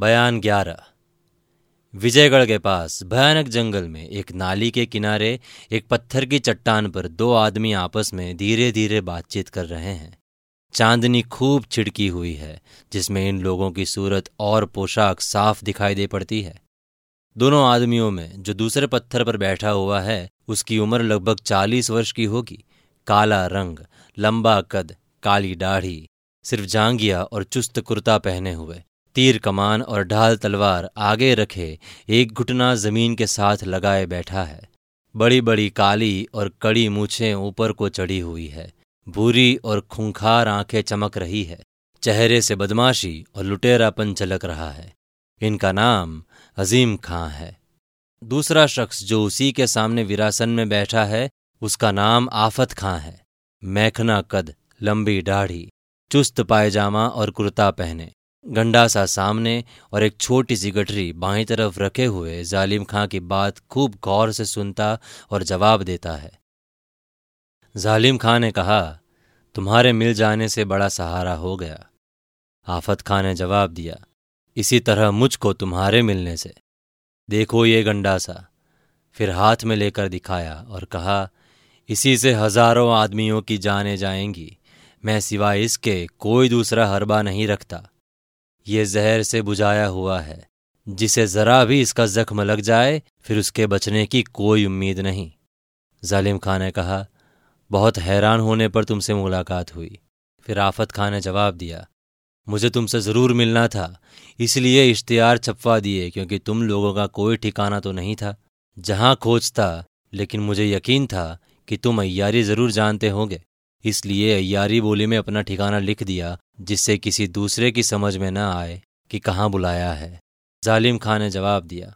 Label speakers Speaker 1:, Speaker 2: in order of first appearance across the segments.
Speaker 1: बयान ग्यारह। विजयगढ़ के पास भयानक जंगल में एक नाली के किनारे एक पत्थर की चट्टान पर दो आदमी आपस में धीरे धीरे बातचीत कर रहे हैं। चांदनी खूब छिड़की हुई है, जिसमें इन लोगों की सूरत और पोशाक साफ़ दिखाई दे पड़ती है। दोनों आदमियों में जो दूसरे पत्थर पर बैठा हुआ है, उसकी उम्र लगभग चालीस वर्ष की होगी। काला रंग, लंबा कद, काली दाढ़ी, सिर्फ़ जांगिया और चुस्त कुर्ता पहने हुए। तीर कमान और ढाल तलवार आगे रखे, एक घुटना ज़मीन के साथ लगाए बैठा है। बड़ी बड़ी काली और कड़ी मूछें ऊपर को चढ़ी हुई है। भूरी और खूंखार आँखें चमक रही है। चेहरे से बदमाशी और लुटेरापन झलक रहा है। इनका नाम अजीम खां है। दूसरा शख्स जो उसी के सामने विरासन में बैठा है, उसका नाम आफत खां है। मैखना कद, लंबी दाढ़ी, चुस्त पायजामा और कुर्ता पहने। गंडा सा सामने और एक छोटी सी गठरी बाई तरफ़ रखे हुए जालिम खां की बात खूब गौर से सुनता और जवाब देता है। जालिम खां ने कहा, तुम्हारे मिल जाने से बड़ा सहारा हो गया। आफत खां ने जवाब दिया, इसी तरह मुझको तुम्हारे मिलने से। देखो ये गंडा सा। फिर हाथ में लेकर दिखाया और कहा, इसी से हज़ारों आदमियों की जाने जाएँगी। मैं सिवाय इसके कोई दूसरा हरबा नहीं रखता। ये जहर से बुझाया हुआ है। जिसे जरा भी इसका जख्म लग जाए, फिर उसके बचने की कोई उम्मीद नहीं। जालिम खान ने कहा, बहुत हैरान होने पर तुमसे मुलाकात हुई। फिर आफत खान ने जवाब दिया, मुझे तुमसे ज़रूर मिलना था, इसलिए इश्तिहार छपवा दिए, क्योंकि तुम लोगों का कोई ठिकाना तो नहीं था। जहाँ खोजता लेकिन मुझे यकीन था कि तुम अयारी ज़रूर जानते होंगे। इसलिए अयारी बोली में अपना ठिकाना लिख दिया, जिससे किसी दूसरे की समझ में न आए कि कहाँ बुलाया है। जालिम खान ने जवाब दिया,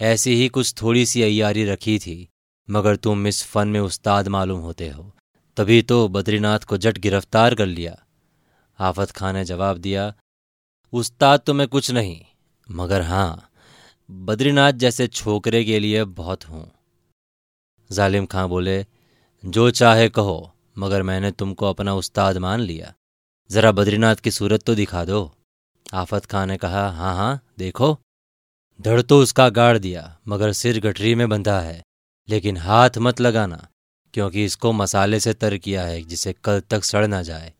Speaker 1: ऐसी ही कुछ थोड़ी सी अयारी रखी थी, मगर तुम इस फन में उस्ताद मालूम होते हो। तभी तो बद्रीनाथ को जट गिरफ़्तार कर लिया। आफत खान ने जवाब दिया, उस्ताद तो मैं कुछ नहीं, मगर हाँ बद्रीनाथ जैसे छोकरे के लिए बहुत हूँ। जालिम खां बोले, जो चाहे कहो मगर मैंने तुमको अपना उस्ताद मान लिया। जरा बद्रीनाथ की सूरत तो दिखा दो। आफत खां ने कहा हाँ हाँ देखो। धड़ तो उसका गाड़ दिया, मगर सिर गठरी में बंधा है। लेकिन हाथ मत लगाना, क्योंकि इसको मसाले से तर किया है, जिसे कल तक सड़ ना जाए।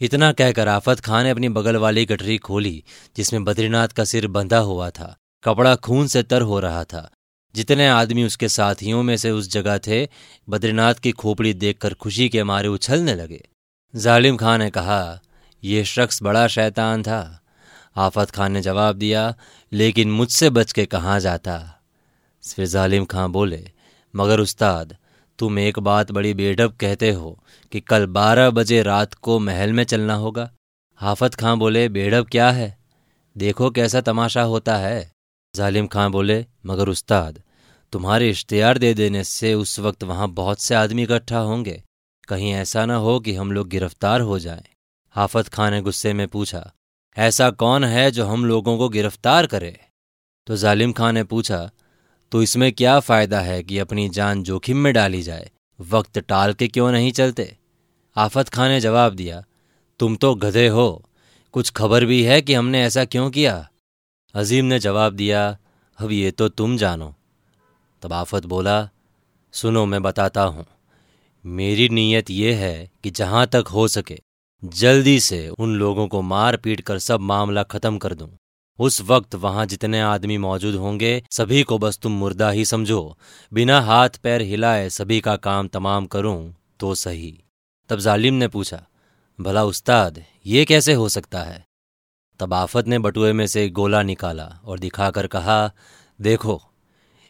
Speaker 1: इतना कहकर आफत खां ने अपनी बगल वाली गठरी खोली, जिसमें बद्रीनाथ का सिर बंधा हुआ था। कपड़ा खून से तर हो रहा था। जितने आदमी उसके साथियों में से उस जगह थे, बद्रीनाथ की खोपड़ी देखकर खुशी के मारे उछलने लगे। जालिम खान ने कहा यह शख्स बड़ा शैतान था। आफत खान ने जवाब दिया, लेकिन मुझसे बच के कहाँ जाता? फिर जालिम खां बोले, मगर उस्ताद, तुम एक बात बड़ी बेडब कहते हो कि कल बारह बजे रात को महल में चलना होगा। हाफत खां बोले बेडब क्या है? देखो कैसा तमाशा होता है। जालिम खां बोले, मगर उस्ताद, तुम्हारे इश्तियार दे देने से उस वक्त वहाँ बहुत से आदमी इकट्ठा होंगे। कहीं ऐसा ना हो कि हम लोग गिरफ़्तार हो जाएँ। हाफत खान ने गुस्से में पूछा, ऐसा कौन है जो हम लोगों को गिरफ़्तार करे? तो जालिम खान ने पूछा तो इसमें क्या फ़ायदा है कि अपनी जान जोखिम में डाली जाए? वक्त टाल के क्यों नहीं चलते? आफत खान ने जवाब दिया, तुम तो गधे हो। कुछ खबर भी है कि हमने ऐसा क्यों किया? अजीम ने जवाब दिया, अब ये तो तुम जानो। तब आफत बोला, सुनो, मैं बताता हूँ। मेरी नीयत यह है कि जहाँ तक हो सके, जल्दी से उन लोगों को मार पीट कर सब मामला खत्म कर दूँ। उस वक्त वहाँ जितने आदमी मौजूद होंगे, सभी को बस तुम मुर्दा ही समझो। बिना हाथ पैर हिलाए सभी का काम तमाम करूँ तो सही। तब जालिम ने पूछा, भला उस्ताद, ये कैसे हो सकता है? तब आफत ने बटुए में से गोला निकाला और दिखाकर कहा, देखो,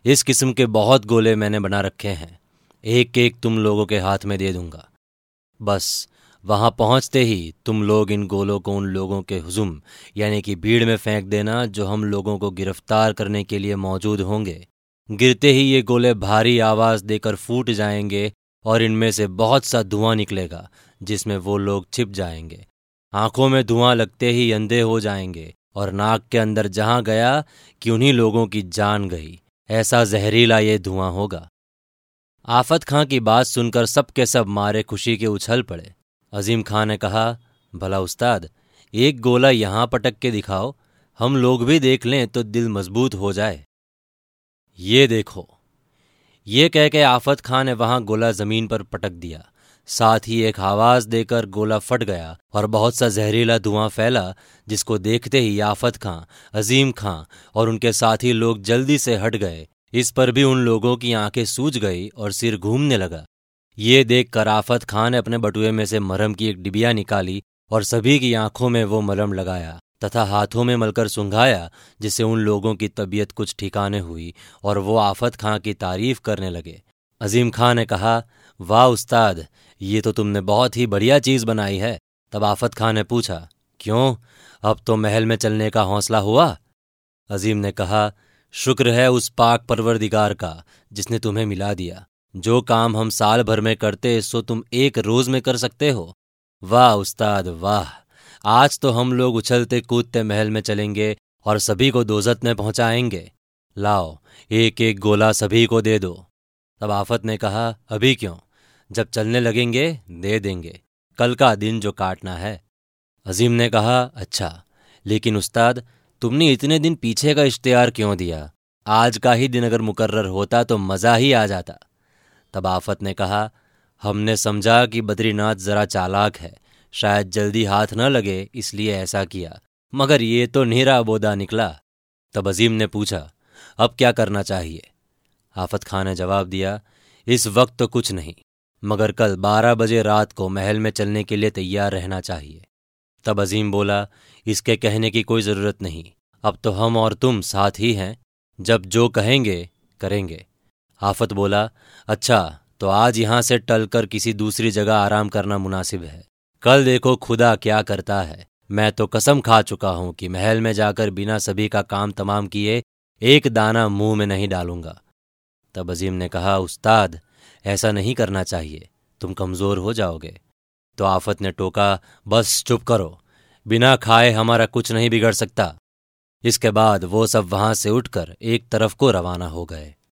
Speaker 1: इस किस्म के बहुत गोले मैंने बना रखे हैं। एक एक तुम लोगों के हाथ में दे दूँगा। बस, वहाँ पहुँचते ही तुम लोग इन गोलों को उन लोगों के हुजुम, यानी कि भीड़ में फेंक देना, जो हम लोगों को गिरफ़्तार करने के लिए मौजूद होंगे। गिरते ही ये गोले भारी आवाज़ देकर फूट जाएँगे और इनमें से बहुत सा धुआँ निकलेगा, जिसमें वो लोग छिप जाएँगे। आँखों में धुआँ लगते ही अंधे हो जाएँगे और नाक के अंदर जहाँ गया कि उन्हीं लोगों की जान गई। ऐसा जहरीला ये धुआँ होगा। आफत खां की बात सुनकर सब के सब मारे खुशी के उछल पड़े। अजीम खां ने कहा, भला उस्ताद, एक गोला यहाँ पटक के दिखाओ, हम लोग भी देख लें तो दिल मज़बूत हो जाए। ये देखो। ये कह के आफत खां ने वहाँ गोला ज़मीन पर पटक दिया। साथ ही एक आवाज़ देकर गोला फट गया और बहुत सा जहरीला धुआँ फैला, जिसको देखते ही आफत खां, अजीम खां और उनके साथी लोग जल्दी से हट गए। इस पर भी उन लोगों की आँखें सूज गई और सिर घूमने लगा। ये देखकर आफत खां ने अपने बटुए में से मरम की एक डिबिया निकाली और सभी की आँखों में वो मलम लगाया तथा हाथों में मलकर सुंघाया, जिससे उन लोगों की तबीयत कुछ ठिकाने हुई और वो आफत खां की तारीफ़ करने लगे। अजीम खां ने कहा वाह उस्ताद, ये तो तुमने बहुत ही बढ़िया चीज़ बनाई है। तब आफत खां ने पूछा, क्यों? अब तो महल में चलने का हौसला हुआ? अजीम ने कहा, शुक्र है उस पाक परवरदिगार का, जिसने तुम्हें मिला दिया। जो काम हम साल भर में करते, सो तुम एक रोज में कर सकते हो। वाह उस्ताद, वाह। आज तो हम लोग उछलते कूदते महल में चलेंगे और सभी को दोजत में पहुंचाएँगे। लाओ एक एक गोला सभी को दे दो। तब आफत ने कहा, अभी क्यों? जब चलने लगेंगे, दे देंगे। कल का दिन जो काटना है। अजीम ने कहा अच्छा लेकिन उस्ताद, तुमने इतने दिन पीछे का इश्तेहार क्यों दिया? आज का ही दिन अगर मुकर्र होता तो मज़ा ही आ जाता। तब आफत ने कहा, हमने समझा कि बद्रीनाथ ज़रा चालाक है। शायद जल्दी हाथ न लगे, इसलिए ऐसा किया। मगर ये तो नीरा बोदा निकला। तब अजीम ने पूछा, अब क्या करना चाहिए? आफत खान ने जवाब दिया, इस वक्त तो कुछ नहीं। मगर कल बारह बजे रात को महल में चलने के लिए तैयार रहना चाहिए। तब अजीम बोला, इसके कहने की कोई ज़रूरत नहीं। अब तो हम और तुम साथ ही हैं। जब जो कहेंगे, करेंगे। आफत बोला अच्छा तो आज यहाँ से टलकर किसी दूसरी जगह आराम करना मुनासिब है। कल देखो खुदा क्या करता है। मैं तो कसम खा चुका हूँ कि महल में जाकर बिना सभी का काम तमाम किए एक दाना मुँह में नहीं डालूँगा। तब अजीम ने कहा, उस्ताद ऐसा नहीं करना चाहिए। तुम कमज़ोर हो जाओगे। तो आफत ने टोका, बस चुप करो। बिना खाए हमारा कुछ नहीं बिगड़ सकता। इसके बाद वो सब वहाँ से उठकर एक तरफ़ को रवाना हो गए।